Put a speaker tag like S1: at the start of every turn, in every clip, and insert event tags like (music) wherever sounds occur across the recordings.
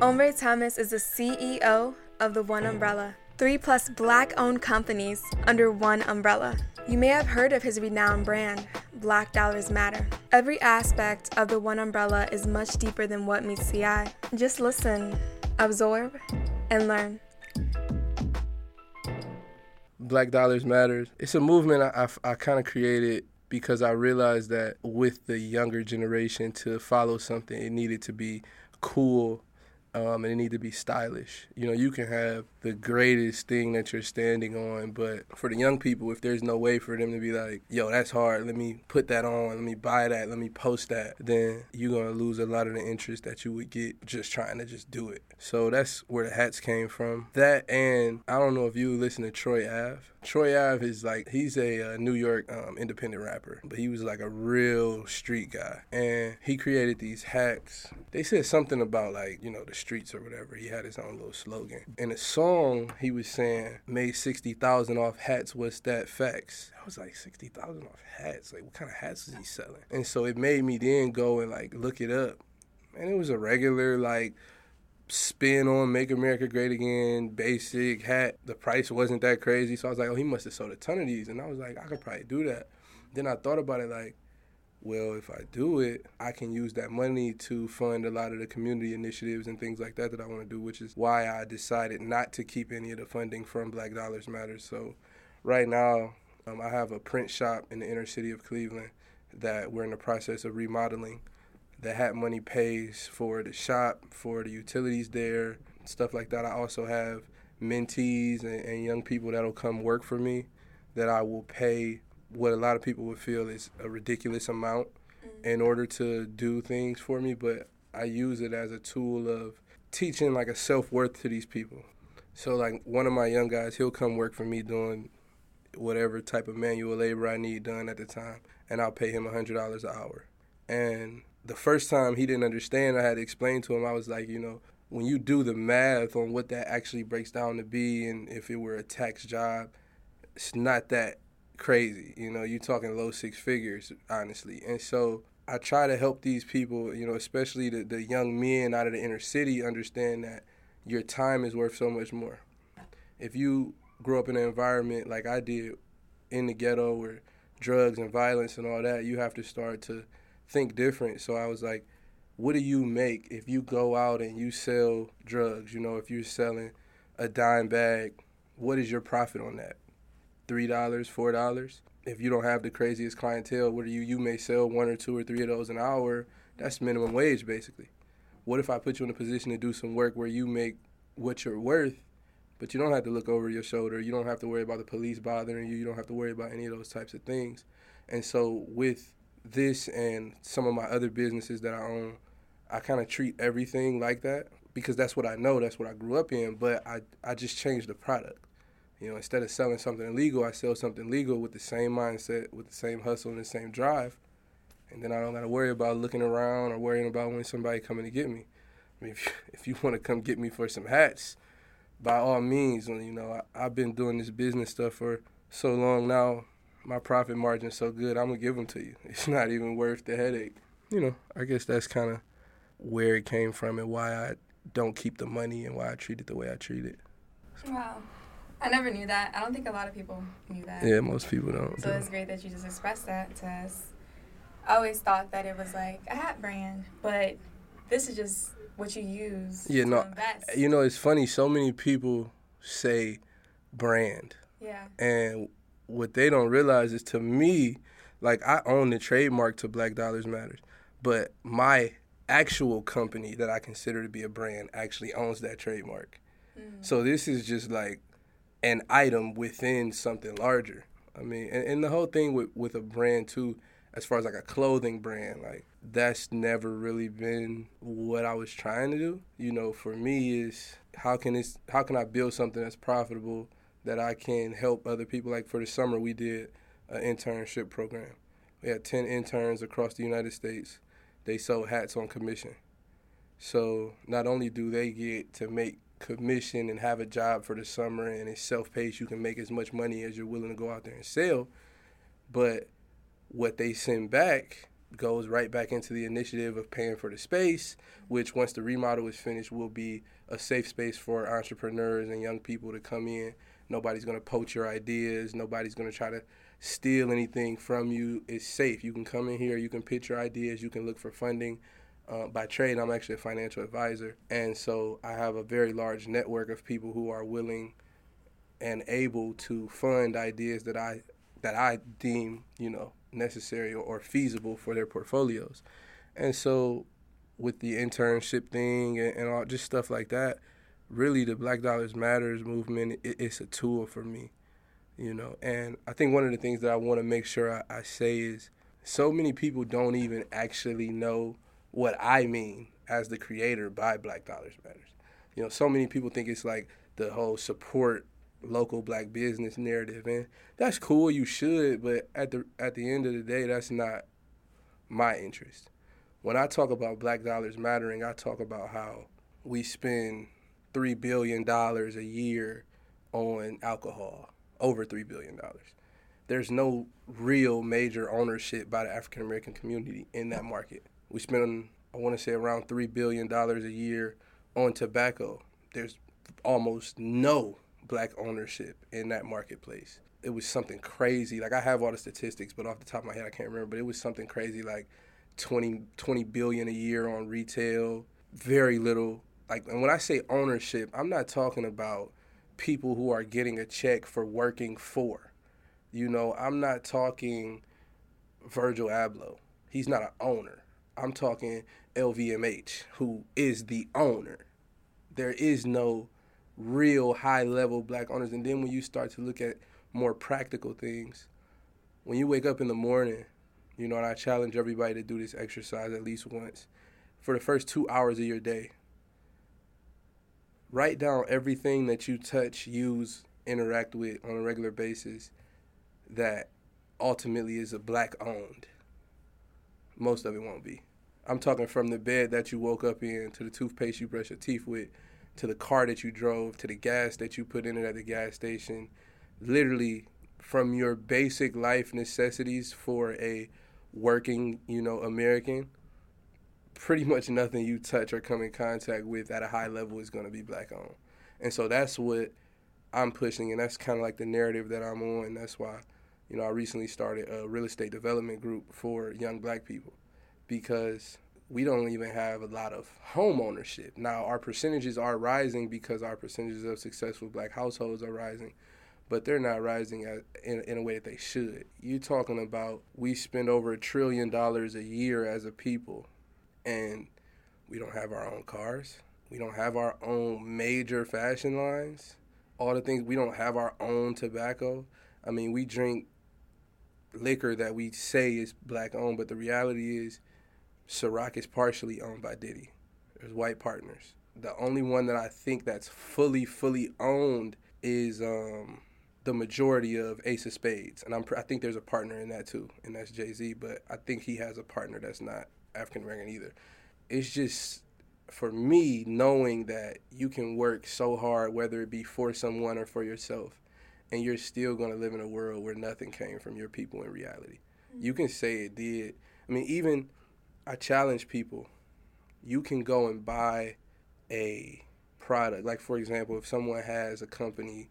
S1: Andre Thomas is the CEO of the One Umbrella, three plus black owned companies under one umbrella. You may have heard of his renowned brand, Black Dollars Matter. Every aspect of the One Umbrella is much deeper than what meets the eye. Just listen, absorb, and learn.
S2: Black Dollars Matters. It's a movement I, I, I kind of created because I realized that with the younger generation to follow something, it needed to be cool um, and it need to be stylish. You know, you can have the greatest thing that you're standing on, but for the young people, if there's no way for them to be like, yo, that's hard, let me put that on, let me buy that, let me post that, then you're gonna lose a lot of the interest that you would get just trying to just do it. So that's where the hats came from. That and I don't know if you listen to Troy Ave. Troy Ave is like he's a, uh, New York um, independent rapper, but he was like a real street guy, and he created these hats. They said something about like you know the streets or whatever. He had his own little slogan. And a song, he was saying made sixty thousand off hats. What's that facts? I was like sixty thousand off hats. Like what kind of hats is he selling? And so it made me then go and like look it up, and it was a regular like spin on Make America Great Again, basic hat. The price wasn't that crazy. So I was like, oh, he must have sold a ton of these. And I was like, I could probably do that. Then I thought about it like, well, if I do it, I can use that money to fund a lot of the community initiatives and things like that that I want to do, which is why I decided not to keep any of the funding from Black Dollars Matters. So right now, um, I have a print shop in the inner city of Cleveland that we're in the process of remodeling the hat money pays for the shop, for the utilities there, stuff like that. I also have mentees and, and young people that'll come work for me that I will pay what a lot of people would feel is a ridiculous amount mm-hmm. in order to do things for me, but I use it as a tool of teaching like a self worth to these people. So like one of my young guys, he'll come work for me doing whatever type of manual labor I need done at the time, and I'll pay him a hundred dollars an hour. And the first time he didn't understand, I had to explain to him. I was like, you know, when you do the math on what that actually breaks down to be, and if it were a tax job, it's not that crazy. You know, you're talking low six figures, honestly. And so I try to help these people, you know, especially the, the young men out of the inner city, understand that your time is worth so much more. If you grow up in an environment like I did in the ghetto where drugs and violence and all that, you have to start to think different. So I was like, what do you make if you go out and you sell drugs? You know, if you're selling a dime bag, what is your profit on that? Three dollars, four dollars? If you don't have the craziest clientele, what are you? You may sell one or two or three of those an hour. That's minimum wage, basically. What if I put you in a position to do some work where you make what you're worth, but you don't have to look over your shoulder. You don't have to worry about the police bothering you. You don't have to worry about any of those types of things. And so with this and some of my other businesses that I own, I kind of treat everything like that because that's what I know, that's what I grew up in, but I, I just changed the product. You know, instead of selling something illegal, I sell something legal with the same mindset, with the same hustle and the same drive. And then I don't got to worry about looking around or worrying about when somebody coming to get me. I mean, (laughs) if you, if you want to come get me for some hats, by all means. You know, I, I've been doing this business stuff for so long now my profit margin's so good, I'm gonna give them to you. (laughs) It's not even worth the headache. You know, I guess that's kind of where it came from and why I don't keep the money and why I treat it the way I treat it.
S1: Wow. I never knew that. I don't think a lot of people knew that.
S2: Yeah, most people don't.
S1: So it's great that you just expressed that to us. I always thought that it was like a hat brand, but this is just what you use. Yeah, no. Invest.
S2: You know, it's funny. So many people say brand.
S1: Yeah.
S2: And what they don't realize is to me, like I own the trademark to Black Dollars Matters, but my actual company that I consider to be a brand actually owns that trademark. Mm. So this is just like an item within something larger. I mean, and, and the whole thing with, with a brand too, as far as like a clothing brand, like that's never really been what I was trying to do. You know, for me is how can this how can I build something that's profitable that I can help other people. Like for the summer, we did an internship program. We had 10 interns across the United States. They sold hats on commission. So not only do they get to make commission and have a job for the summer and it's self-paced, you can make as much money as you're willing to go out there and sell, but what they send back goes right back into the initiative of paying for the space, which once the remodel is finished will be a safe space for entrepreneurs and young people to come in. Nobody's going to poach your ideas. Nobody's going to try to steal anything from you. It's safe. You can come in here, you can pitch your ideas, you can look for funding. Uh, by trade, I'm actually a financial advisor. And so I have a very large network of people who are willing and able to fund ideas that I that I deem, you know, necessary or feasible for their portfolios. And so with the internship thing and, and all just stuff like that, really the Black Dollars Matters movement it, it's a tool for me, you know. And I think one of the things that I want to make sure I, I say is so many people don't even actually know what I mean as the creator by Black Dollars Matters. You know, so many people think it's like the whole support local black business narrative and that's cool you should but at the at the end of the day that's not my interest. When i talk about black dollars mattering i talk about how we spend 3 billion dollars a year on alcohol over 3 billion dollars. There's no real major ownership by the african american community in that market we spend i want to say around 3 billion dollars a year on tobacco there's almost no black ownership in that marketplace. It was something crazy. Like I have all the statistics, but off the top of my head I can't remember, but it was something crazy like 20 20 billion a year on retail, very little like and when I say ownership, I'm not talking about people who are getting a check for working for. You know, I'm not talking Virgil Abloh. He's not an owner. I'm talking LVMH, who is the owner. There is no real high level black owners. And then when you start to look at more practical things, when you wake up in the morning, you know, and I challenge everybody to do this exercise at least once for the first two hours of your day. Write down everything that you touch, use, interact with on a regular basis that ultimately is a black owned. Most of it won't be. I'm talking from the bed that you woke up in to the toothpaste you brush your teeth with to the car that you drove, to the gas that you put in it at the gas station, literally from your basic life necessities for a working, you know, American, pretty much nothing you touch or come in contact with at a high level is going to be black owned. And so that's what I'm pushing, and that's kind of like the narrative that I'm on. And That's why, you know, I recently started a real estate development group for young black people because we don't even have a lot of home ownership. Now, our percentages are rising because our percentages of successful black households are rising, but they're not rising in, in a way that they should. You're talking about we spend over a trillion dollars a year as a people, and we don't have our own cars. We don't have our own major fashion lines. All the things, we don't have our own tobacco. I mean, we drink liquor that we say is black owned, but the reality is Ciroc is partially owned by Diddy. There's white partners. The only one that I think that's fully, fully owned is um, the majority of Ace of Spades, and I'm, I think there's a partner in that too, and that's Jay Z. But I think he has a partner that's not African American either. It's just for me knowing that you can work so hard, whether it be for someone or for yourself, and you're still going to live in a world where nothing came from your people in reality. You can say it did. I mean, even I challenge people. You can go and buy a product. Like for example, if someone has a company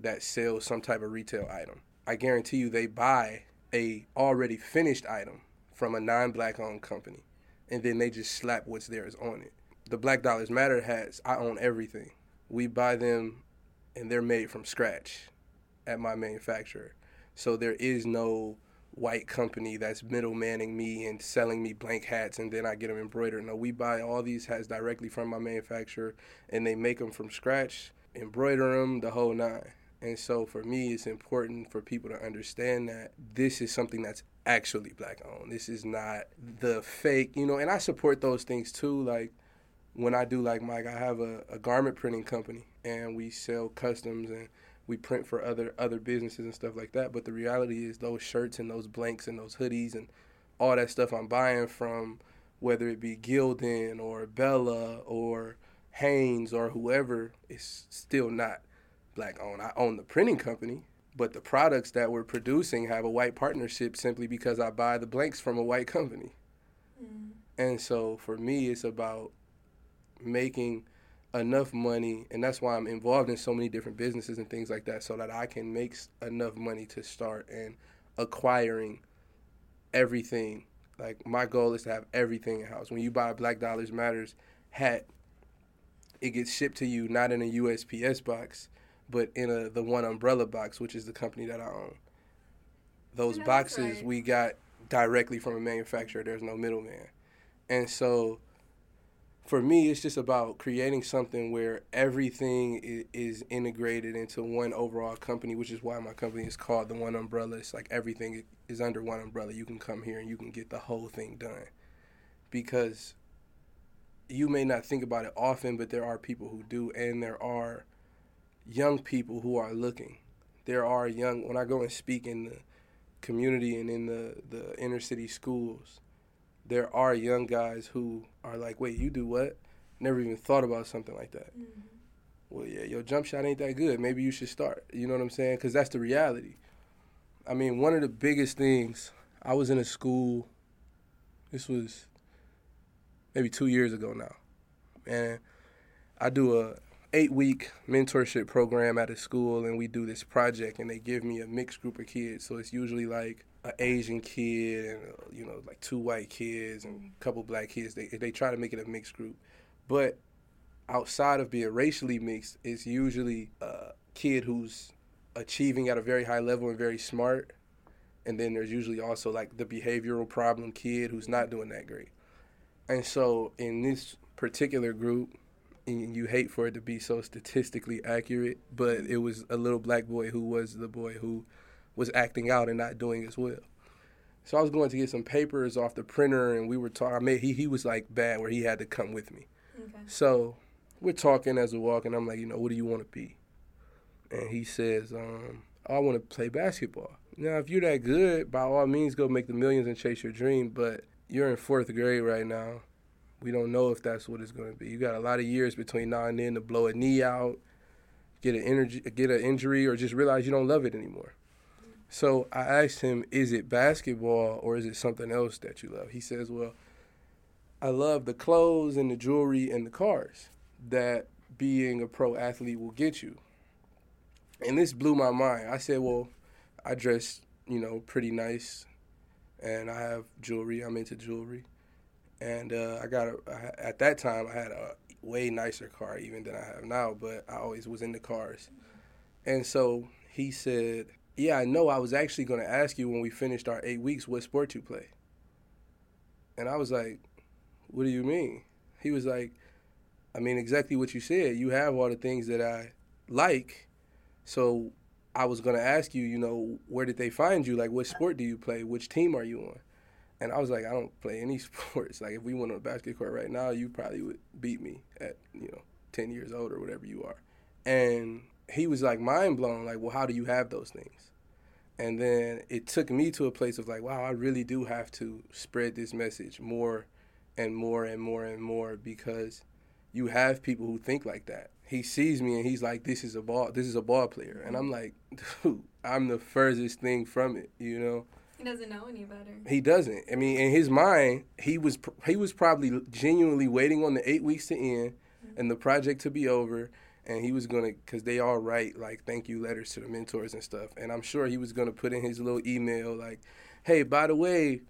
S2: that sells some type of retail item, I guarantee you they buy a already finished item from a non-black owned company and then they just slap what's theirs on it. The Black Dollars Matter hats, I own everything. We buy them and they're made from scratch at my manufacturer. So there is no white company that's middlemaning me and selling me blank hats and then I get them embroidered. No, we buy all these hats directly from my manufacturer and they make them from scratch, embroider them, the whole nine. And so for me, it's important for people to understand that this is something that's actually black owned. This is not the fake, you know, and I support those things too. Like when I do like Mike, I have a, a garment printing company and we sell customs and we print for other other businesses and stuff like that. But the reality is those shirts and those blanks and those hoodies and all that stuff I'm buying from whether it be Gildan or Bella or Hanes or whoever is still not black owned. I own the printing company, but the products that we're producing have a white partnership simply because I buy the blanks from a white company. Mm. And so for me, it's about making enough money, and that's why I'm involved in so many different businesses and things like that, so that I can make enough money to start and acquiring everything. Like my goal is to have everything in house. When you buy a Black Dollars Matters hat, it gets shipped to you not in a USPS box, but in a the one umbrella box, which is the company that I own. Those boxes right. we got directly from a manufacturer. There's no middleman, and so for me, it's just about creating something where everything is, integrated into one overall company, which is why my company is called the One Umbrella. It's like everything is under one umbrella. You can come here and you can get the whole thing done. Because you may not think about it often, but there are people who do, and there are young people who are looking. There are young, when I go and speak in the community and in the, the inner city schools, there are young guys who are like, wait, you do what? Never even thought about something like that. Mm-hmm. Well, yeah, your jump shot ain't that good. Maybe you should start. You know what I'm saying? Because that's the reality. I mean, one of the biggest things, I was in a school, this was maybe two years ago now. And I do a eight week mentorship program at a school and we do this project and they give me a mixed group of kids. So it's usually like an Asian kid and uh, you know like two white kids and a couple black kids. They they try to make it a mixed group, but outside of being racially mixed, it's usually a kid who's achieving at a very high level and very smart, and then there's usually also like the behavioral problem kid who's not doing that great. And so in this particular group, and you hate for it to be so statistically accurate, but it was a little black boy who was the boy who was acting out and not doing as well. So I was going to get some papers off the printer, and we were talking. I made he he was like bad where he had to come with me. Okay. So we're talking as we walk, and I'm like, you know, what do you want to be? And he says, um, I want to play basketball. Now, if you're that good, by all means, go make the millions and chase your dream. But you're in fourth grade right now. We don't know if that's what it's going to be. You got a lot of years between now and then to blow a knee out, get an energy, get an injury, or just realize you don't love it anymore. So I asked him, is it basketball or is it something else that you love? He says, well, I love the clothes and the jewelry and the cars that being a pro athlete will get you. And this blew my mind. I said, well, I dress, you know, pretty nice and I have jewelry. I'm into jewelry. And uh, I got a, I, at that time, I had a way nicer car even than I have now, but I always was into cars. And so he said, yeah, I know I was actually going to ask you when we finished our eight weeks what sport you play. And I was like, what do you mean? He was like, I mean, exactly what you said. You have all the things that I like. So I was going to ask you, you know, where did they find you? Like, what sport do you play? Which team are you on? And I was like, I don't play any (laughs) sports. Like, if we went on a basketball court right now, you probably would beat me at, you know, 10 years old or whatever you are. And he was like mind blown, like, well, how do you have those things? And then it took me to a place of like, wow, I really do have to spread this message more and more and more and more because you have people who think like that. He sees me and he's like, this is a ball, this is a ball player. And I'm like, (laughs) dude, I'm the furthest thing from it, you know?
S1: He doesn't know any better.
S2: He doesn't. I mean, in his mind, he was he was probably genuinely waiting on the eight weeks to end mm-hmm. and the project to be over and he was gonna because they all write like thank you letters to the mentors and stuff. And i'm sure he was gonna put in his little email like hey by the way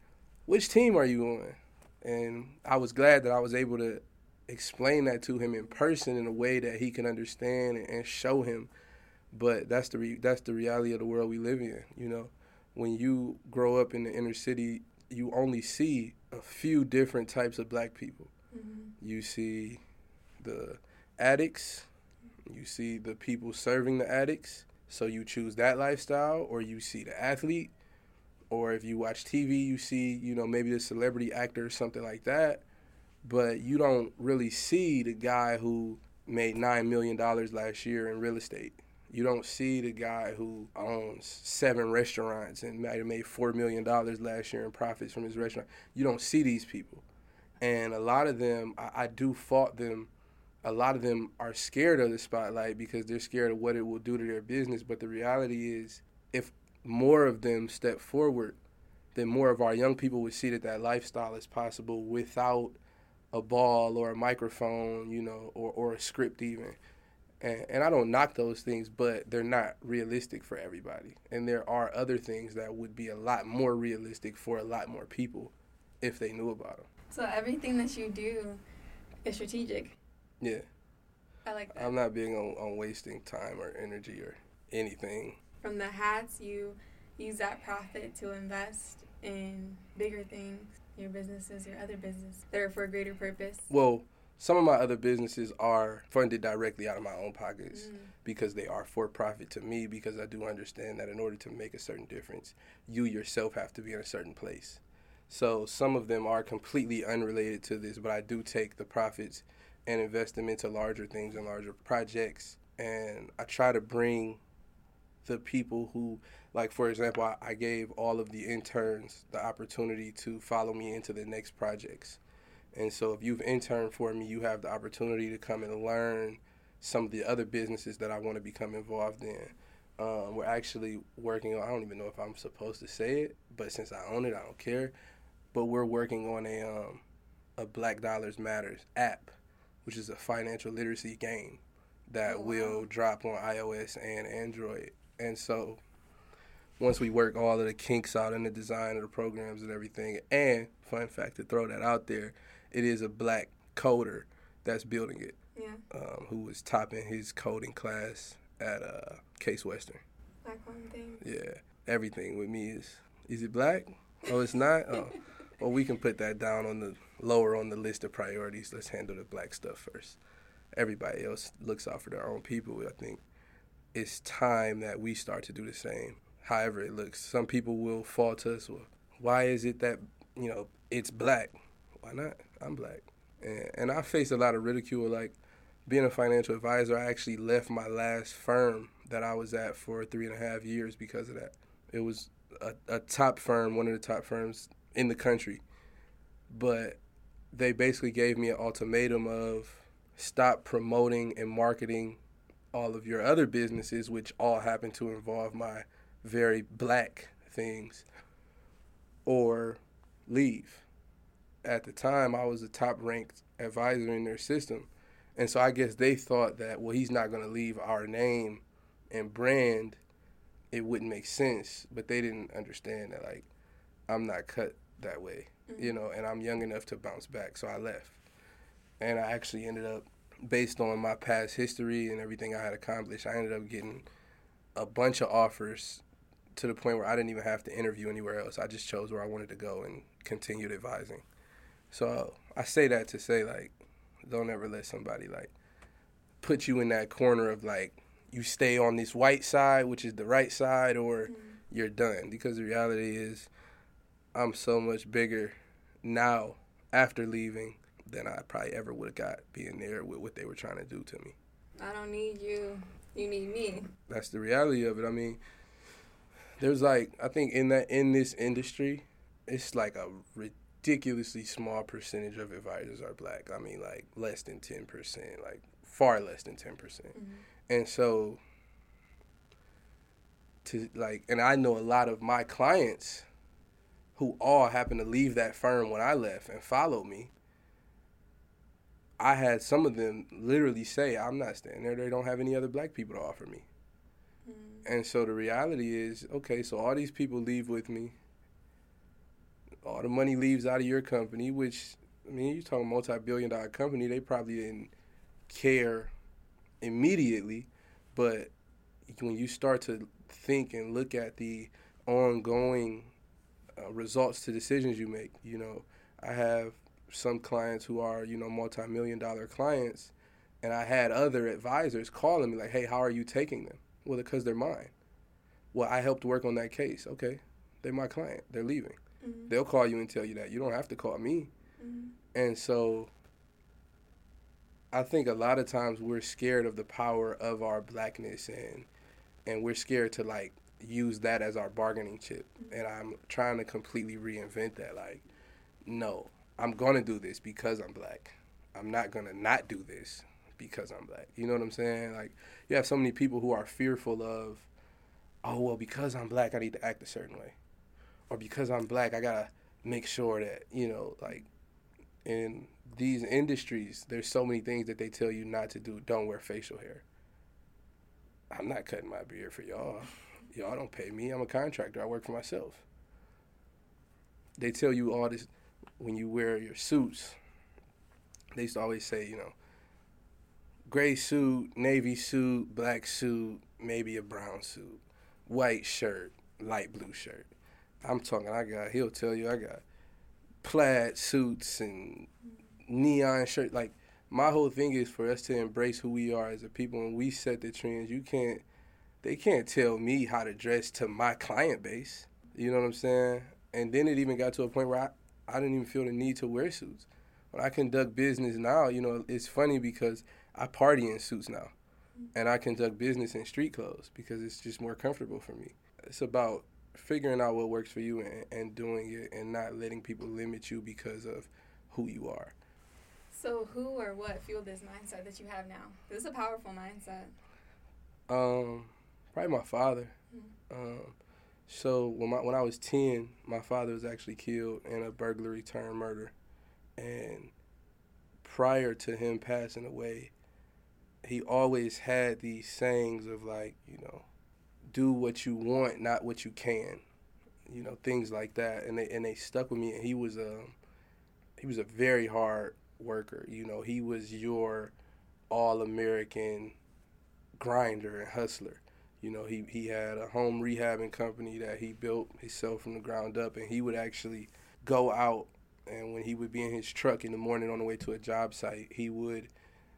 S2: which team are you on? And i was glad that i was able to explain that to him in person in a way that he can understand and, show him. But that's the re- that's the reality of the world we live in you know? When you grow up in the inner city you only see a few different types of black people. Mm-hmm. you see the addicts you see the people serving the addicts, so you choose that lifestyle, or you see the athlete, or if you watch TV, you see, you know, maybe the celebrity actor or something like that. But you don't really see the guy who made $9 million last year in real estate. You don't see the guy who owns seven restaurants and might have made $4 million last year in profits from his restaurant. You don't see these people. And a lot of them, I, I do fault them a lot of them are scared of the spotlight because they're scared of what it will do to their business. But the reality is, if more of them step forward, then more of our young people would see that that lifestyle is possible without a ball or a microphone, you know, or, or a script even. And, and I don't knock those things, but they're not realistic for everybody. And there are other things that would be a lot more realistic for a lot more people if they knew about them.
S1: So everything that you do is strategic.
S2: Yeah.
S1: I like that.
S2: I'm not big on, on wasting time or energy or anything.
S1: From the hats, you use that profit to invest in bigger things, your businesses, your other business that are for a greater purpose.
S2: Well, some of my other businesses are funded directly out of my own pockets mm. because they are for profit to me because I do understand that in order to make a certain difference, you yourself have to be in a certain place. So some of them are completely unrelated to this, but I do take the profits and invest them into larger things and larger projects. And I try to bring the people who, like, for example, I, I gave all of the interns the opportunity to follow me into the next projects. And so if you've interned for me, you have the opportunity to come and learn some of the other businesses that I want to become involved in. Um, we're actually working on, I don't even know if I'm supposed to say it, but since I own it, I don't care. But we're working on a, um, a Black Dollars Matters app which is a financial literacy game that oh, wow. will drop on iOS and Android. And so once we work all of the kinks out in the design of the programs and everything, and fun fact to throw that out there, it is a black coder that's building it.
S1: Yeah.
S2: Um, who was topping his coding class at uh, Case Western.
S1: Black on things.
S2: Yeah. Everything with me is is it black? Oh, it's not. Oh, (laughs) well, we can put that down on the lower on the list of priorities. Let's handle the black stuff first. Everybody else looks out for their own people. I think it's time that we start to do the same. However it looks, some people will fault us. Well, why is it that you know it's black? Why not? I'm black, and, and I faced a lot of ridicule. Like being a financial advisor, I actually left my last firm that I was at for three and a half years because of that. It was a, a top firm, one of the top firms in the country, but they basically gave me an ultimatum of stop promoting and marketing all of your other businesses, which all happen to involve my very black things, or leave. At the time, I was a top ranked advisor in their system. And so I guess they thought that, well, he's not going to leave our name and brand. It wouldn't make sense. But they didn't understand that, like, I'm not cut that way mm-hmm. you know, and I'm young enough to bounce back. So I left. And I actually ended up, based on my past history and everything I had accomplished, I ended up getting a bunch of offers to the point where I didn't even have to interview anywhere else. I just chose where I wanted to go and continued advising. So I say that to say, like, don't ever let somebody, like, put you in that corner of, like, you stay on this white side, which is the right side, or mm-hmm. you're done. Because the reality is, I'm so much bigger now after leaving than I probably ever would have got being there with what they were trying to do to me.
S1: I don't need you. You need me.
S2: That's the reality of it. I mean, there's like I think in that in this industry, it's like a ridiculously small percentage of advisors are black. I mean, like less than ten percent, like far less than ten percent. Mm-hmm. And so to like, and I know a lot of my clients who all happened to leave that firm when I left and followed me, I had some of them literally say, I'm not staying there. They don't have any other black people to offer me. Mm. And so the reality is, okay, so all these people leave with me. All the money leaves out of your company, which, I mean, you're talking multi billion dollar company. They probably didn't care immediately. But when you start to think and look at the ongoing uh, results to decisions you make. You know, I have some clients who are you know multi-million dollar clients, and I had other advisors calling me like, "Hey, how are you taking them?" Well, because they're mine. Well, I helped work on that case. Okay, they're my client. They're leaving. Mm-hmm. They'll call you and tell you that. You don't have to call me. Mm-hmm. And so I think a lot of times we're scared of the power of our blackness and and we're scared to like use that as our bargaining chip. And I'm trying to completely reinvent that. Like, no, I'm going to do this because I'm black. I'm not going to not do this because I'm black. You know what I'm saying? Like, you have so many people who are fearful of oh well because I'm black I need to act a certain way, or because I'm black I gotta make sure that you know like in these industries there's so many things that they tell you not to do. Don't wear facial hair. I'm not cutting my beard for y'all. Y'all don't pay me. I'm a contractor. I work for myself. They tell you all this when you wear your suits. They used to always say, you know, gray suit, navy suit, black suit, maybe a brown suit, white shirt, light blue shirt. I'm talking, I got, he'll tell you, I got plaid suits and neon shirt. Like, my whole thing is for us to embrace who we are as a people and we set the trends. You can't, they can't tell me how to dress to my client base. You know what I'm saying? And then it even got to a point where I, I didn't even feel the need to wear suits. When I conduct business now, you know, it's funny because I party in suits now, and I conduct business in street clothes because it's just more comfortable for me. It's about figuring out what works for you and, and doing it, and not letting people limit you because of who you are.
S1: So, who or what fueled this mindset that you have now? This is a powerful mindset.
S2: Um, probably my father. Mm-hmm. Um, so when my when I was ten, my father was actually killed in a burglary turned murder, and prior to him passing away, he always had these sayings of like, you know, do what you want, not what you can, you know, things like that, and they and they stuck with me. And he was a um, he was a very hard worker. You know, he was your all American grinder and hustler. You know, he he had a home rehabbing company that he built himself from the ground up, and he would actually go out and when he would be in his truck in the morning on the way to a job site, he would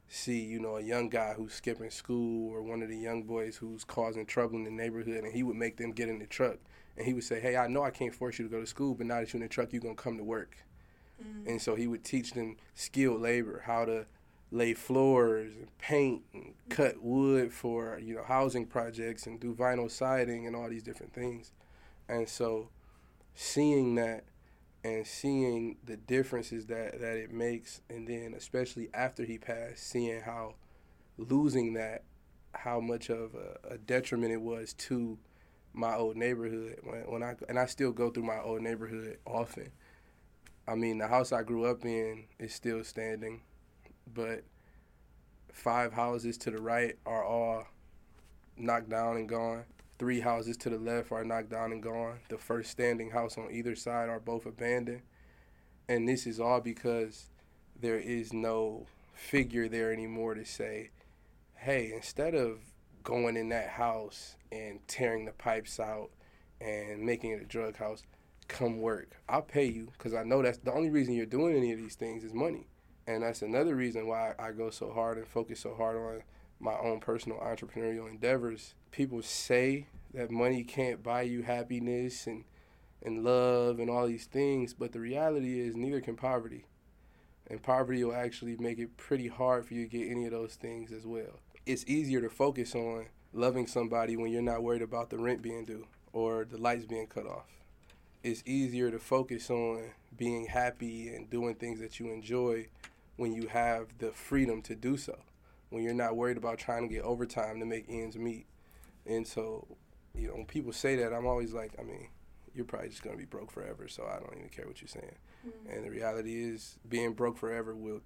S2: see, you know, a young guy who's skipping school or one of the young boys who's causing trouble in the neighborhood, and he would make them get in the truck. And he would say, Hey, I know I can't force you to go to school, but now that you're in the truck, you're going to come to work. Mm. And so he would teach them skilled labor, how to lay floors and paint and cut wood for, you know, housing projects and do vinyl siding and all these different things. And so seeing that and seeing the differences that, that it makes and then especially after he passed seeing how losing that how much of a, a detriment it was to my old neighborhood when, when I and I still go through my old neighborhood often. I mean, the house I grew up in is still standing, but five houses to the right are all knocked down and gone. Three houses to the left are knocked down and gone. The first standing house on either side are both abandoned. And this is all because there is no figure there anymore to say, hey, instead of going in that house and tearing the pipes out and making it a drug house, come work. I'll pay you because I know that's the only reason you're doing any of these things is money. And that's another reason why I go so hard and focus so hard on my own personal entrepreneurial endeavors. People say that money can't buy you happiness and and love and all these things, but the reality is neither can poverty. And poverty will actually make it pretty hard for you to get any of those things as well. It's easier to focus on loving somebody when you're not worried about the rent being due or the lights being cut off. It's easier to focus on being happy and doing things that you enjoy when you have the freedom to do so when you're not worried about trying to get overtime to make ends meet. And so, you know, when people say that, I'm always like, I mean, you're probably just gonna be broke forever, so I don't even care what you're saying. Mm-hmm. And the reality is, being broke forever will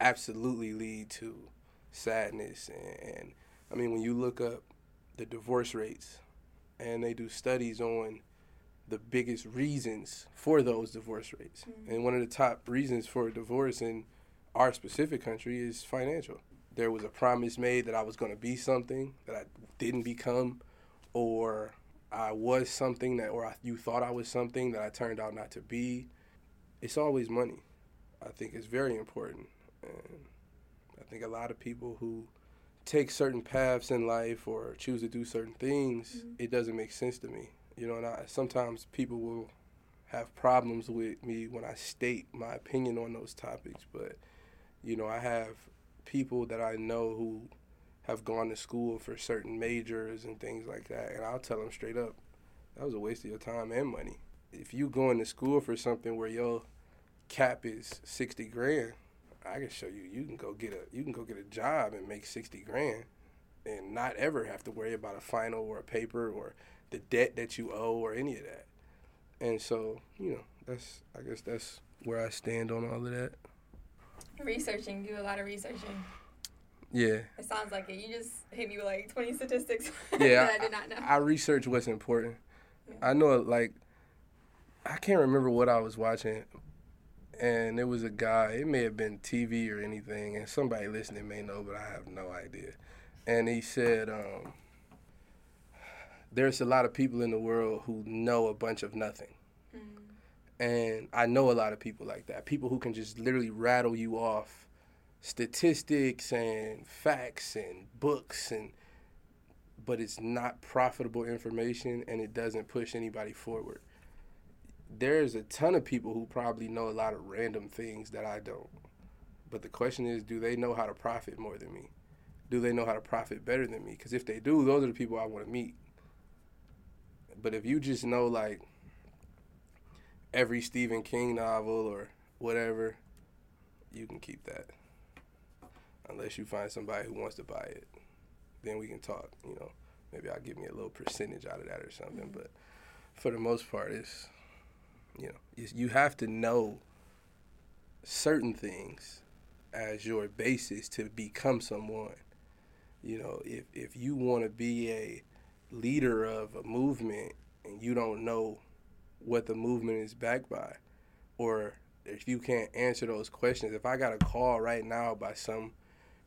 S2: absolutely lead to sadness. And, and I mean, when you look up the divorce rates, and they do studies on the biggest reasons for those divorce rates, mm-hmm. and one of the top reasons for a divorce in our specific country is financial there was a promise made that I was going to be something that I didn't become, or I was something that, or I, you thought I was something that I turned out not to be. It's always money. I think it's very important. And I think a lot of people who take certain paths in life or choose to do certain things, mm-hmm. it doesn't make sense to me. You know, and I, sometimes people will have problems with me when I state my opinion on those topics, but you know, I have people that I know who have gone to school for certain majors and things like that, and I'll tell them straight up, that was a waste of your time and money. If you going to school for something where your cap is sixty grand, I can show you. You can go get a you can go get a job and make sixty grand and not ever have to worry about a final or a paper or the debt that you owe or any of that. And so, you know, that's I guess that's where I stand on all of that.
S1: Researching, do a lot of researching.
S2: Yeah.
S1: It sounds like it. You just hit me with like 20 statistics (laughs)
S2: Yeah.
S1: that I did not know.
S2: I research what's important.
S1: Yeah.
S2: I know, like, I can't remember what I was watching, and it was a guy. It may have been TV or anything, and somebody listening may know, but I have no idea. And he said, um, "There's a lot of people in the world who know a bunch of nothing."
S1: Mm.
S2: And I know a lot of people like that. People who can just literally rattle you off statistics and facts and books and but it's not profitable information and it doesn't push anybody forward. There's a ton of people who probably know a lot of random things that I don't. But the question is, do they know how to profit more than me? Do they know how to profit better than me? Because if they do, those are the people I want to meet. But if you just know like every Stephen King novel or whatever, you can keep that. Unless you find somebody who wants to buy it, then we can talk. You know, maybe I'll give me a little percentage out of that or something. But for the most part, it's you know, it's, you have to know certain things as your basis to become someone. You know, if if you want to be a leader of a movement and you don't know what the movement is backed by, or if you can't answer those questions, if I got a call right now by some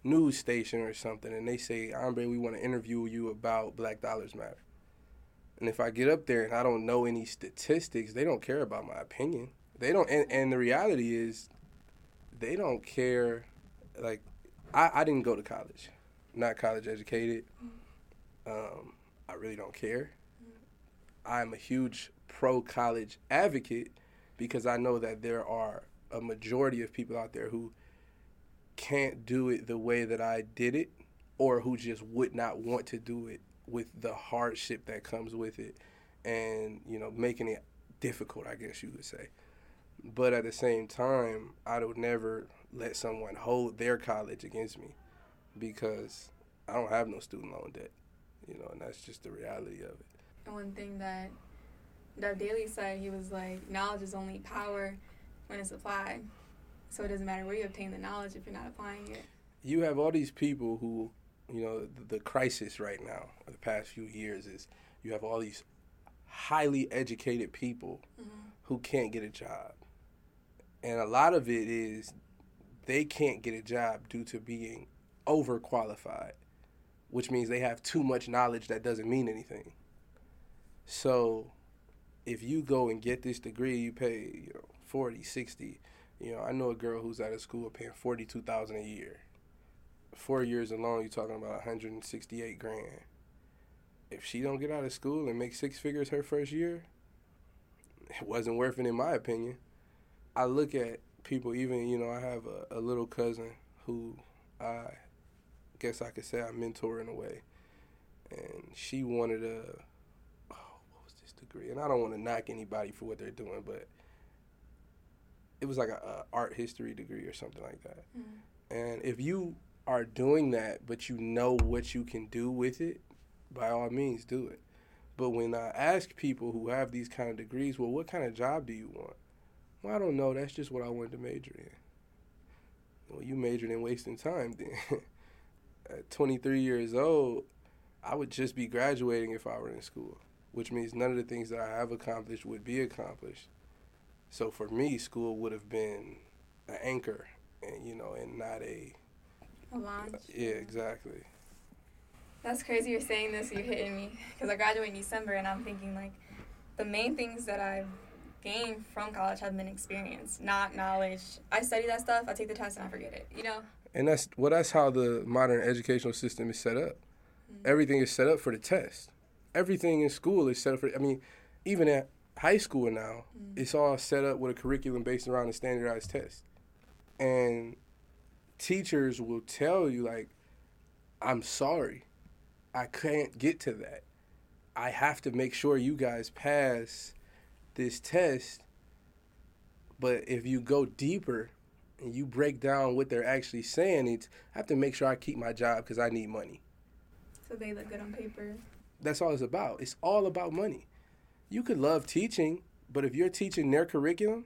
S2: news station or something and they say, Andre, we want to interview you about Black Dollars Matter. And if I get up there and I don't know any statistics, they don't care about my opinion. They don't, and, and the reality is, they don't care. Like, I, I didn't go to college, not college educated. Um, I really don't care. I'm a huge pro college advocate because I know that there are a majority of people out there who can't do it the way that I did it or who just would not want to do it with the hardship that comes with it and, you know, making it difficult, I guess you would say. But at the same time, I would never let someone hold their college against me because I don't have no student loan debt, you know, and that's just the reality of it.
S1: One thing that Dov Daly said, he was like, knowledge is only power when it's applied. So it doesn't matter where you obtain the knowledge if you're not applying it.
S2: you have all these people who, you know, the, the crisis right now, the past few years is you have all these highly educated people mm-hmm. who can't get a job. And a lot of it is they can't get a job due to being overqualified, which means they have too much knowledge that doesn't mean anything. So if you go and get this degree, you pay, you know, 40, 60. You know, I know a girl who's out of school paying 42,000 a year. Four years alone, you're talking about 168 grand. If she don't get out of school and make six figures her first year, it wasn't worth it in my opinion. I look at people, even, you know, I have a, a little cousin who I guess I could say I mentor in a way. And she wanted a, oh, what was this degree? And I don't want to knock anybody for what they're doing, but it was like a, a art history degree or something like that. Mm-hmm. And if you are doing that, but you know what you can do with it, by all means, do it. But when I ask people who have these kind of degrees, well, what kind of job do you want? Well, I don't know. That's just what I wanted to major in. Well, you majored in wasting time then. (laughs) At 23 years old, I would just be graduating if I were in school, which means none of the things that I have accomplished would be accomplished. So for me, school would have been an anchor, and you know, and not a
S1: A launch.
S2: yeah, exactly.
S1: That's crazy you're saying this, you're hitting me. Because I graduate in December and I'm thinking, like, the main things that I've gained from college have been experience, not knowledge. I study that stuff, I take the test, and I forget it, you know?
S2: And that's well, that's how the modern educational system is set up. Mm-hmm. Everything is set up for the test. Everything in school is set up for. I mean, even at high school now, mm. it's all set up with a curriculum based around a standardized test. And teachers will tell you like, "I'm sorry, I can't get to that. I have to make sure you guys pass this test." But if you go deeper and you break down what they're actually saying, it's I have to make sure I keep my job because I need money.
S1: So they look good on paper.
S2: That's all it's about. It's all about money. You could love teaching, but if you're teaching their curriculum,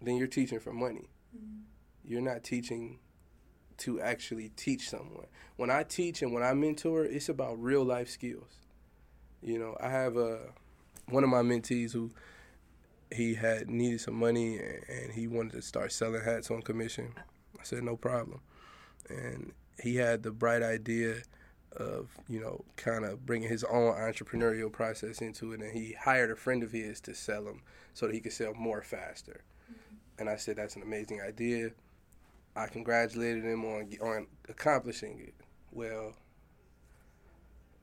S2: then you're teaching for money. Mm-hmm. You're not teaching to actually teach someone. When I teach and when I mentor, it's about real life skills. You know, I have a one of my mentees who he had needed some money and he wanted to start selling hats on commission. I said no problem, and he had the bright idea of you know kind of bringing his own entrepreneurial process into it, and he hired a friend of his to sell them so that he could sell more faster. Mm-hmm. And I said that's an amazing idea. I congratulated him on on accomplishing it. Well,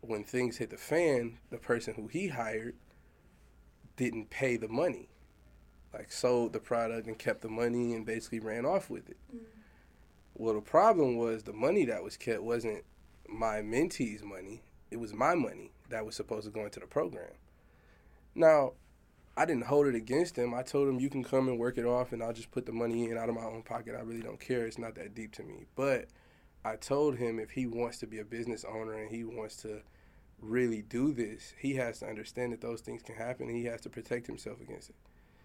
S2: when things hit the fan, the person who he hired didn't pay the money. Like sold the product and kept the money and basically ran off with it. Mm. Well, the problem was the money that was kept wasn't my mentee's money. It was my money that was supposed to go into the program. Now, I didn't hold it against him. I told him you can come and work it off and I'll just put the money in out of my own pocket. I really don't care. It's not that deep to me. But I told him if he wants to be a business owner and he wants to really do this, he has to understand that those things can happen and he has to protect himself against it.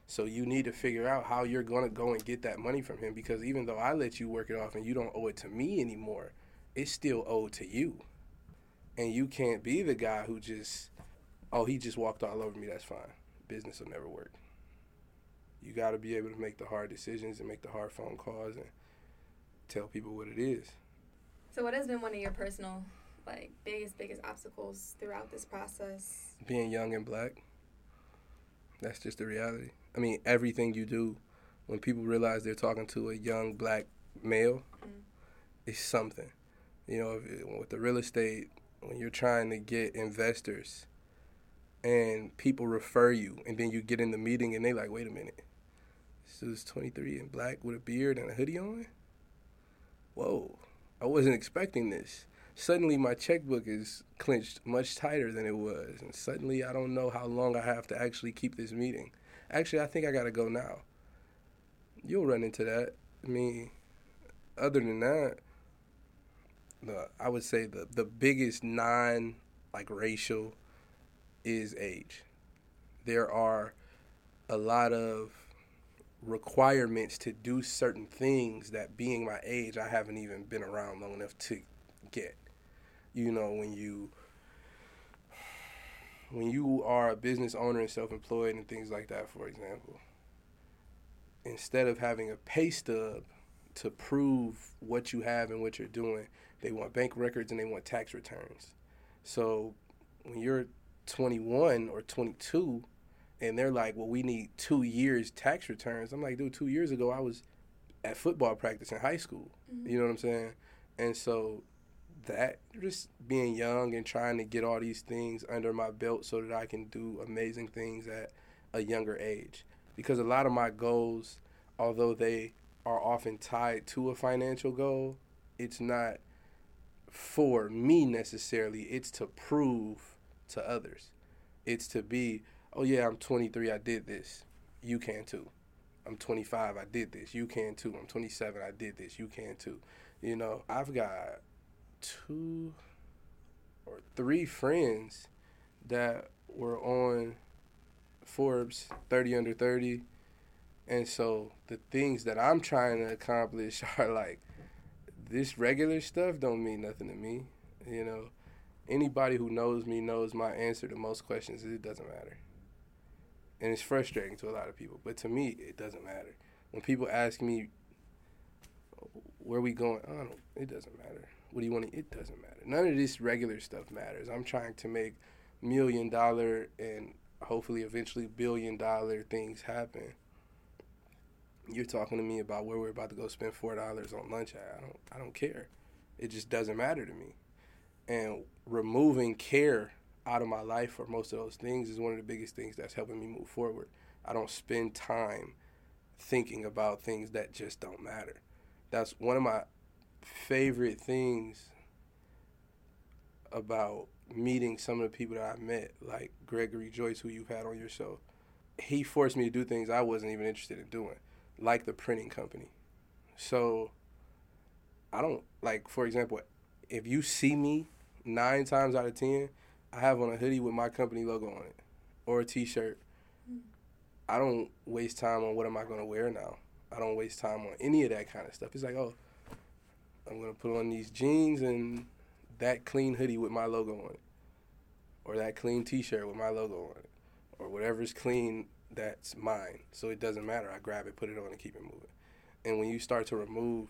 S2: So you need to figure out how you're going to go and get that money from him because even though I let you work it off and you don't owe it to me anymore, it's still owed to you. And you can't be the guy who just, oh, he just walked all over me, that's fine. Business will never work. You got to be able to make the hard decisions and make the hard phone calls and tell people what it is.
S1: So, what has been one of your personal, like, biggest, biggest obstacles throughout this process?
S2: Being young and black. That's just the reality. I mean, everything you do, when people realize they're talking to a young black male, mm-hmm. is something. You know, with the real estate, when you're trying to get investors and people refer you, and then you get in the meeting and they like, wait a minute, this is 23 and black with a beard and a hoodie on? Whoa, I wasn't expecting this. Suddenly, my checkbook is clenched much tighter than it was, and suddenly, I don't know how long I have to actually keep this meeting. Actually, I think I gotta go now. You'll run into that. I mean, other than that, the I would say the the biggest non like racial is age. There are a lot of requirements to do certain things that being my age I haven't even been around long enough to get. You know, when you when you are a business owner and self-employed and things like that, for example, instead of having a pay stub to prove what you have and what you're doing, they want bank records and they want tax returns. So when you're 21 or 22 and they're like, well, we need two years tax returns. I'm like, dude, two years ago I was at football practice in high school. Mm-hmm. You know what I'm saying? And so that just being young and trying to get all these things under my belt so that I can do amazing things at a younger age. Because a lot of my goals, although they are often tied to a financial goal, it's not for me necessarily. It's to prove to others. It's to be, oh yeah, I'm 23, I did this. You can too. I'm 25, I did this. You can too. I'm 27, I did this. You can too. You know, I've got two or three friends that were on Forbes 30 under 30. And so the things that I'm trying to accomplish (laughs) are like this regular stuff don't mean nothing to me. You know, anybody who knows me knows my answer to most questions is it doesn't matter. And it's frustrating to a lot of people, but to me it doesn't matter. When people ask me where we going, I don't it doesn't matter. What do you want to? It doesn't matter. None of this regular stuff matters. I'm trying to make million dollar and hopefully eventually billion dollar things happen. You're talking to me about where we're about to go spend four dollars on lunch at. I don't I don't care. It just doesn't matter to me. And removing care out of my life for most of those things is one of the biggest things that's helping me move forward. I don't spend time thinking about things that just don't matter. That's one of my favorite things about meeting some of the people that I met, like Gregory Joyce, who you've had on your show. He forced me to do things I wasn't even interested in doing, like the printing company. So I don't like, for example, if you see me nine times out of ten, I have on a hoodie with my company logo on it, or a T-shirt. Mm. I don't waste time on what am I gonna wear now. I don't waste time on any of that kind of stuff. It's like, oh, I'm gonna put on these jeans and that clean hoodie with my logo on it, or that clean T-shirt with my logo on it, or whatever's clean that's mine. So it doesn't matter. I grab it, put it on, and keep it moving. And when you start to remove,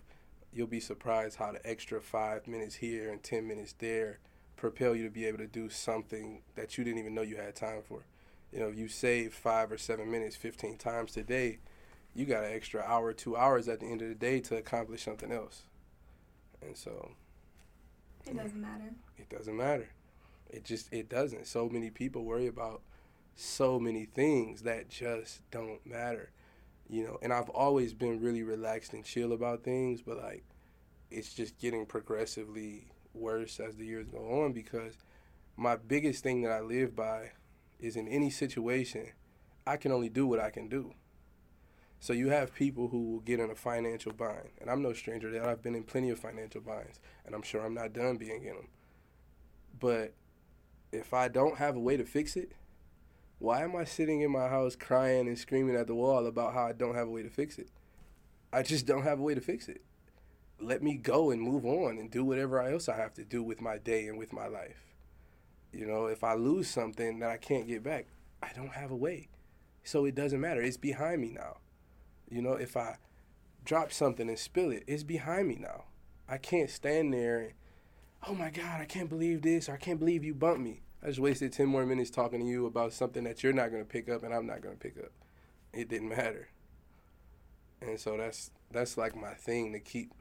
S2: you'll be surprised how the extra five minutes here and ten minutes there propel you to be able to do something that you didn't even know you had time for. You know, if you save five or seven minutes 15 times today, you got an extra hour, two hours at the end of the day to accomplish something else. And so.
S1: It doesn't matter.
S2: It doesn't matter. It just, it doesn't. So many people worry about so many things that just don't matter. You know, and I've always been really relaxed and chill about things, but like, it's just getting progressively worse as the years go on because my biggest thing that I live by is in any situation, I can only do what I can do. So you have people who will get in a financial bind, and I'm no stranger to that. I've been in plenty of financial binds, and I'm sure I'm not done being in them. But if I don't have a way to fix it, why am I sitting in my house crying and screaming at the wall about how I don't have a way to fix it? I just don't have a way to fix it. Let me go and move on and do whatever else I have to do with my day and with my life. You know, if I lose something that I can't get back, I don't have a way. So it doesn't matter. It's behind me now. You know, if I drop something and spill it, it's behind me now. I can't stand there and, oh my God, I can't believe this, or I can't believe you bumped me. I just wasted 10 more minutes talking to you about something that you're not going to pick up and I'm not going to pick up. It didn't matter. And so that's that's like my thing to keep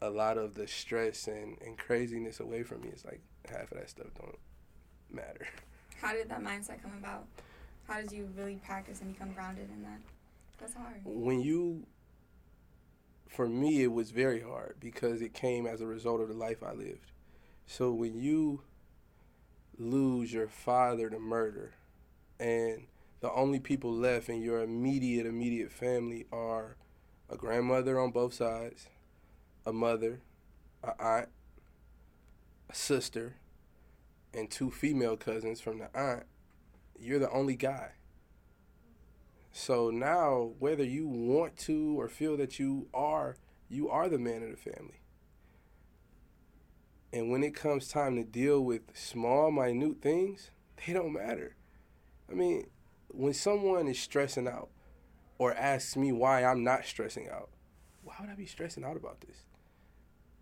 S2: a lot of the stress and, and craziness away from me. It's like half of that stuff don't matter.
S1: How did that mindset come about? How did you really practice and become grounded in that? That's hard.
S2: When you, for me, it was very hard because it came as a result of the life I lived. So when you lose your father to murder, and the only people left in your immediate, immediate family are a grandmother on both sides, a mother, a aunt, a sister, and two female cousins from the aunt, you're the only guy. So now, whether you want to or feel that you are, you are the man of the family. And when it comes time to deal with small, minute things, they don't matter. I mean, when someone is stressing out or asks me why I'm not stressing out, why would I be stressing out about this?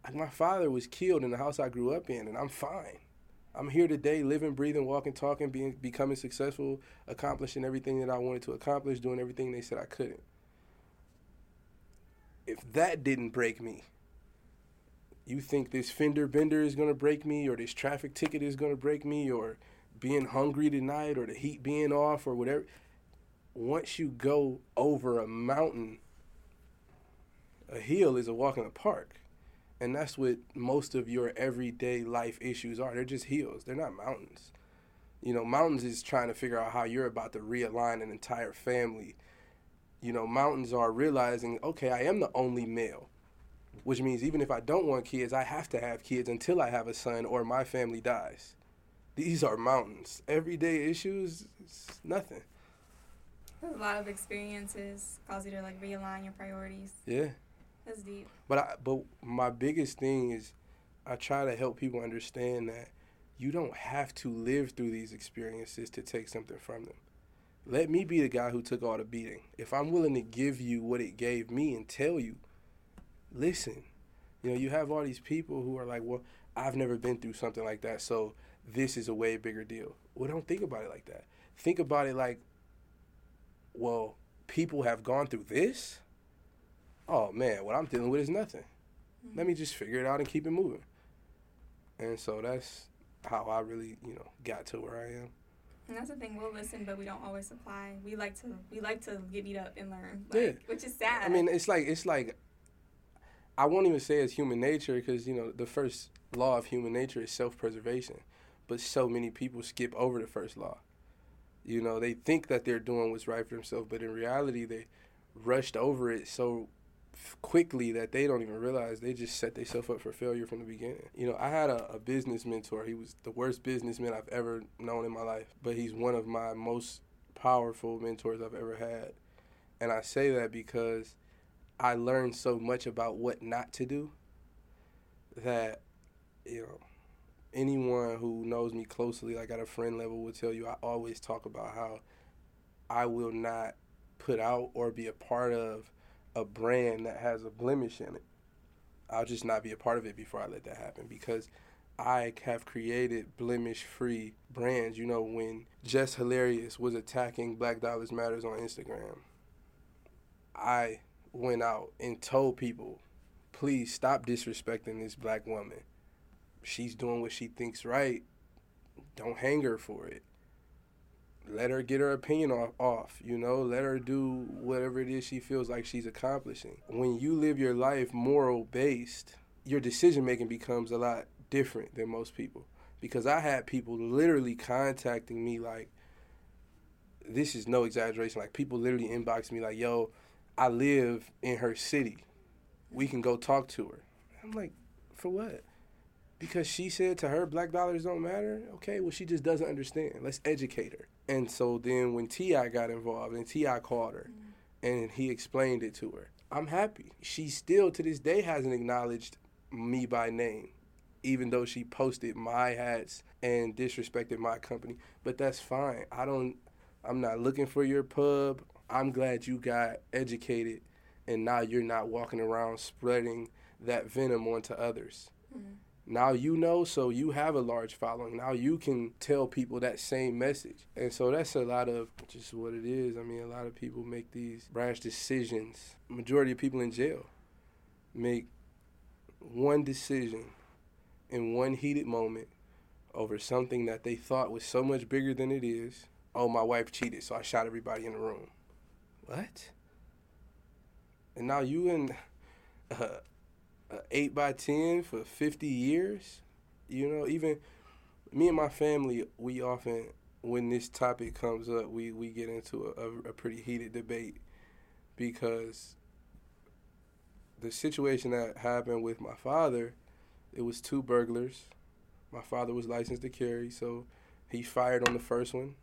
S2: Like, my father was killed in the house I grew up in, and I'm fine. I'm here today, living, breathing, walking, talking, being, becoming successful, accomplishing everything that I wanted to accomplish, doing everything they said I couldn't. If that didn't break me, you think this fender bender is going to break me, or this traffic ticket is going to break me, or being hungry tonight, or the heat being off, or whatever. Once you go over a mountain, a hill is a walk in the park. And that's what most of your everyday life issues are. They're just hills, they're not mountains. You know, mountains is trying to figure out how you're about to realign an entire family. You know, mountains are realizing, okay, I am the only male, which means even if I don't want kids, I have to have kids until I have a son or my family dies. These are mountains. Everyday issues, it's nothing.
S1: A lot of experiences cause you to like realign your priorities.
S2: Yeah.
S1: That's deep.
S2: But I, but my biggest thing is I try to help people understand that you don't have to live through these experiences to take something from them. Let me be the guy who took all the beating. If I'm willing to give you what it gave me and tell you, listen. You know, you have all these people who are like, well, I've never been through something like that, so this is a way bigger deal. Well, don't think about it like that. Think about it like, well, people have gone through this oh man, what I'm dealing with is nothing. Mm-hmm. Let me just figure it out and keep it moving. And so that's how I really, you know, got to where I am.
S1: And that's the thing. We'll listen, but we don't always apply. We like to we like to get beat up and learn. Like, yeah, which is sad.
S2: I mean, it's like it's like I won't even say it's human nature because you know the first law of human nature is self preservation, but so many people skip over the first law. You know, they think that they're doing what's right for themselves, but in reality, they rushed over it so quickly that they don't even realize they just set themselves up for failure from the beginning. You know, I had a, a business mentor. He was the worst businessman I've ever known in my life, but he's one of my most powerful mentors I've ever had. And I say that because I learned so much about what not to do that, you know, anyone who knows me closely, like at a friend level, will tell you I always talk about how I will not put out or be a part of a brand that has a blemish in it. I'll just not be a part of it before I let that happen because I have created blemish free brands. You know, when Jess Hilarious was attacking Black Dollars Matters on Instagram, I went out and told people, please stop disrespecting this black woman. She's doing what she thinks right. Don't hang her for it let her get her opinion off, off, you know let her do whatever it is she feels like she's accomplishing when you live your life moral based your decision making becomes a lot different than most people because i had people literally contacting me like this is no exaggeration like people literally inbox me like yo i live in her city we can go talk to her i'm like for what because she said to her black dollars don't matter okay well she just doesn't understand let's educate her and so then when T.I. got involved and T.I. called her mm. and he explained it to her, I'm happy. She still to this day hasn't acknowledged me by name, even though she posted my hats and disrespected my company. But that's fine. I don't, I'm not looking for your pub. I'm glad you got educated and now you're not walking around spreading that venom onto others. Mm. Now you know, so you have a large following. Now you can tell people that same message. And so that's a lot of just what it is. I mean, a lot of people make these rash decisions. Majority of people in jail make one decision in one heated moment over something that they thought was so much bigger than it is. Oh, my wife cheated, so I shot everybody in the room. What? And now you and uh, eight by ten for fifty years. You know, even me and my family, we often when this topic comes up, we we get into a, a pretty heated debate because the situation that happened with my father, it was two burglars. My father was licensed to carry, so he fired on the first one,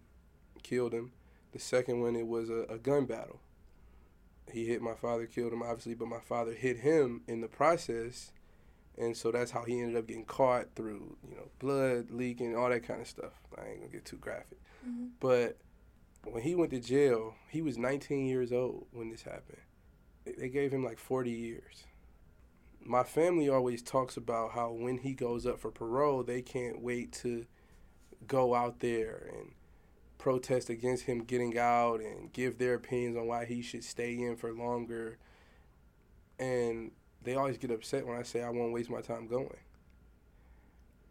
S2: killed him. The second one, it was a, a gun battle he hit my father, killed him, obviously, but my father hit him in the process. And so that's how he ended up getting caught through, you know, blood leaking, all that kind of stuff. I ain't gonna get too graphic. Mm-hmm. But when he went to jail, he was 19 years old when this happened. They gave him like 40 years. My family always talks about how when he goes up for parole, they can't wait to go out there and protest against him getting out and give their opinions on why he should stay in for longer. And they always get upset when I say I won't waste my time going.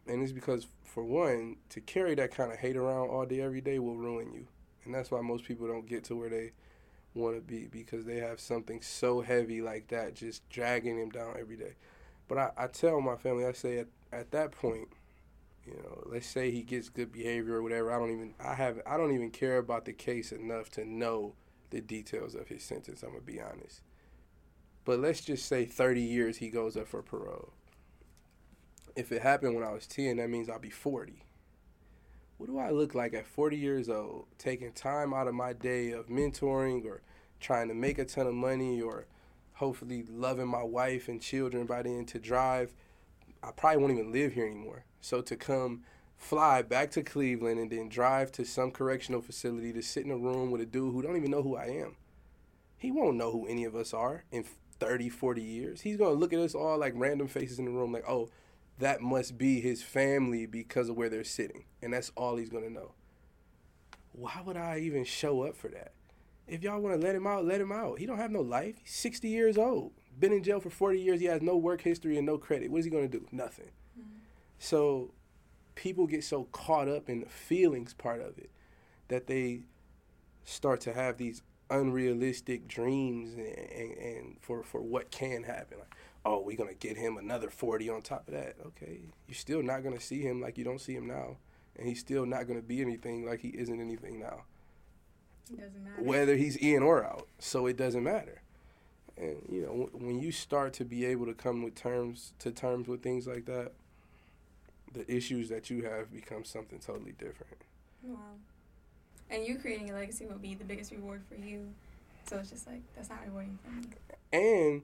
S2: And it's because, for one, to carry that kind of hate around all day, every day will ruin you. And that's why most people don't get to where they want to be because they have something so heavy like that just dragging them down every day. But I, I tell my family, I say at, at that point, you know, let's say he gets good behavior or whatever. I don't even I have I don't even care about the case enough to know the details of his sentence. I'm gonna be honest. But let's just say 30 years he goes up for parole. If it happened when I was 10, that means I'll be 40. What do I look like at 40 years old, taking time out of my day of mentoring or trying to make a ton of money or hopefully loving my wife and children by then to drive? I probably won't even live here anymore. So to come fly back to Cleveland and then drive to some correctional facility to sit in a room with a dude who don't even know who I am. He won't know who any of us are in 30, 40 years. He's going to look at us all like random faces in the room like, "Oh, that must be his family because of where they're sitting." And that's all he's going to know. Why would I even show up for that? If y'all want to let him out, let him out. He don't have no life. He's 60 years old. Been in jail for 40 years. He has no work history and no credit. What is he going to do? Nothing. So people get so caught up in the feelings part of it that they start to have these unrealistic dreams and, and, and, for, for what can happen. Like, oh, we're going to get him another 40 on top of that. Okay. You're still not going to see him like you don't see him now. And he's still not going to be anything like he isn't anything now.
S1: It doesn't matter.
S2: Whether he's in or out. So it doesn't matter. And you know, when you start to be able to come with terms to terms with things like that, the issues that you have become something totally different.
S1: Wow. And you creating a legacy will be the biggest reward for you. So it's just like that's not rewarding for me.
S2: And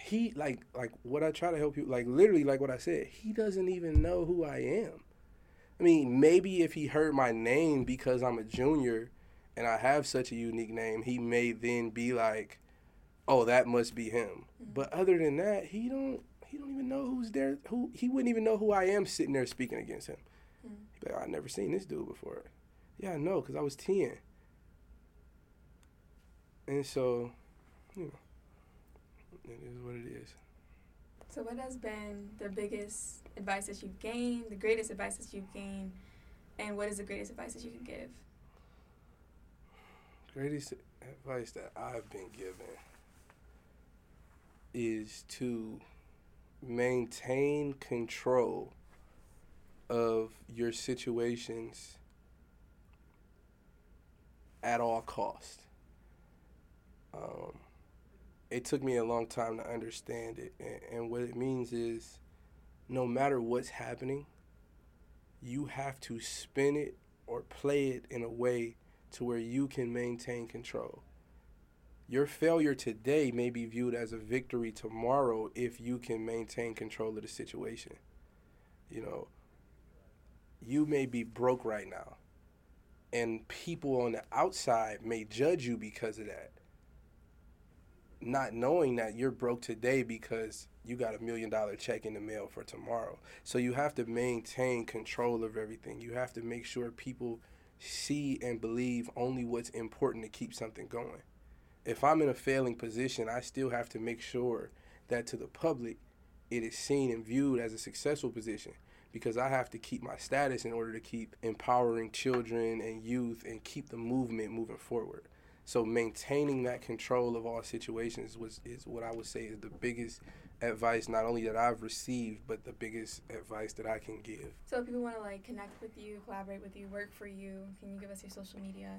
S2: he like like what I try to help you like literally like what I said, he doesn't even know who I am. I mean, maybe if he heard my name because I'm a junior and I have such a unique name, he may then be like, "Oh, that must be him." Mm-hmm. But other than that, he don't he don't even know who's there. Who he wouldn't even know who I am sitting there speaking against him. Mm-hmm. He'd be like, "I never seen this dude before." Yeah, I know, cause I was ten. And so, you know, it is what it is.
S1: So, what has been the biggest advice that you've gained, the greatest advice that you've gained, and what is the greatest advice that you can give?
S2: Greatest advice that I've been given is to maintain control of your situations at all cost. Um, it took me a long time to understand it. And, and what it means is no matter what's happening, you have to spin it or play it in a way to where you can maintain control. Your failure today may be viewed as a victory tomorrow if you can maintain control of the situation. You know, you may be broke right now, and people on the outside may judge you because of that not knowing that you're broke today because you got a million dollar check in the mail for tomorrow. So you have to maintain control of everything. You have to make sure people see and believe only what's important to keep something going. If I'm in a failing position, I still have to make sure that to the public it is seen and viewed as a successful position because I have to keep my status in order to keep empowering children and youth and keep the movement moving forward. So maintaining that control of all situations was is what I would say is the biggest advice not only that I've received but the biggest advice that I can give.
S1: So if people want to like connect with you, collaborate with you, work for you, can you give us your social media?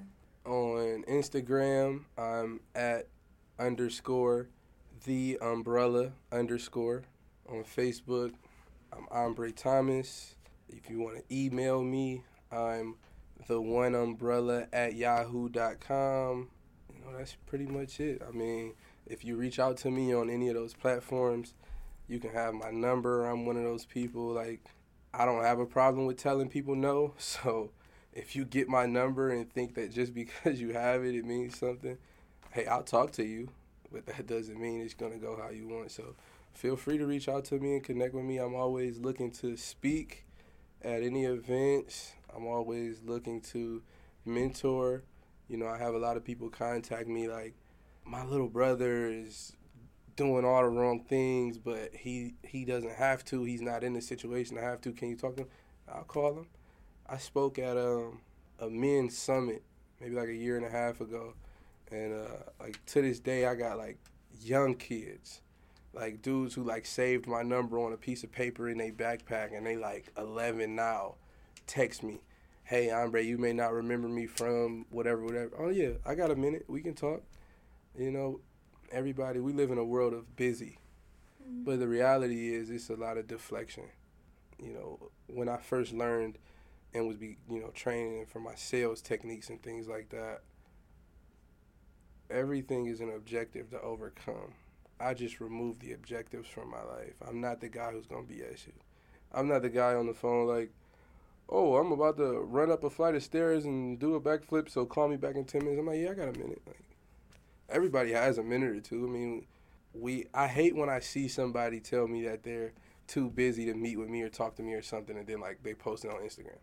S2: On Instagram, I'm at underscore the umbrella underscore. On Facebook, I'm Andre Thomas. If you want to email me, I'm the one umbrella at yahoo.com know, that's pretty much it. I mean, if you reach out to me on any of those platforms, you can have my number. I'm one of those people like I don't have a problem with telling people no. (laughs) So if you get my number and think that just (laughs) because you have it, it means something, hey, I'll talk to you. But that doesn't mean it's gonna go how you want. So feel free to reach out to me and connect with me. I'm always looking to speak at any events. I'm always looking to mentor you know, I have a lot of people contact me like, my little brother is doing all the wrong things, but he he doesn't have to. He's not in the situation to have to. Can you talk to him? I'll call him. I spoke at um, a men's summit maybe like a year and a half ago, and uh, like to this day, I got like young kids, like dudes who like saved my number on a piece of paper in their backpack, and they like 11 now, text me hey, Andre, you may not remember me from whatever, whatever. Oh, yeah, I got a minute. We can talk. You know, everybody, we live in a world of busy. Mm-hmm. But the reality is, it's a lot of deflection. You know, when I first learned and was, be, you know, training for my sales techniques and things like that, everything is an objective to overcome. I just remove the objectives from my life. I'm not the guy who's going to BS you. I'm not the guy on the phone like, oh, I'm about to run up a flight of stairs and do a backflip, so call me back in 10 minutes. I'm like, yeah, I got a minute. Like, everybody has a minute or two. I mean, we I hate when I see somebody tell me that they're too busy to meet with me or talk to me or something, and then like they post it on Instagram.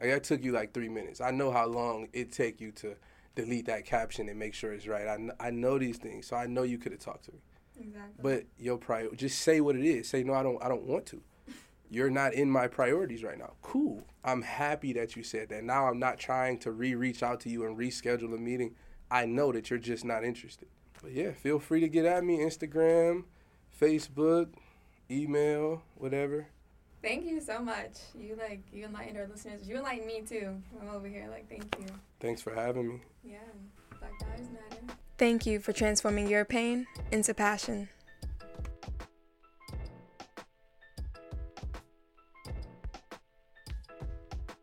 S2: Like that took you like three minutes. I know how long it take you to delete that caption and make sure it's right. I, I know these things, so I know you could have talked to me.
S1: Exactly.
S2: But your priority, just say what it is. Say no, I don't. I don't want to (laughs) you're not in my priorities right now. Cool. I'm happy that you said that. Now I'm not trying to re reach out to you and reschedule a meeting. I know that you're just not interested. But yeah, feel free to get at me Instagram, Facebook, email, whatever.
S1: Thank you so much. You like you enlightened our listeners. You enlightened me too. I'm over here like thank you.
S2: Thanks for having me.
S1: Yeah. Black Lives Matter. Thank you for transforming your pain into passion.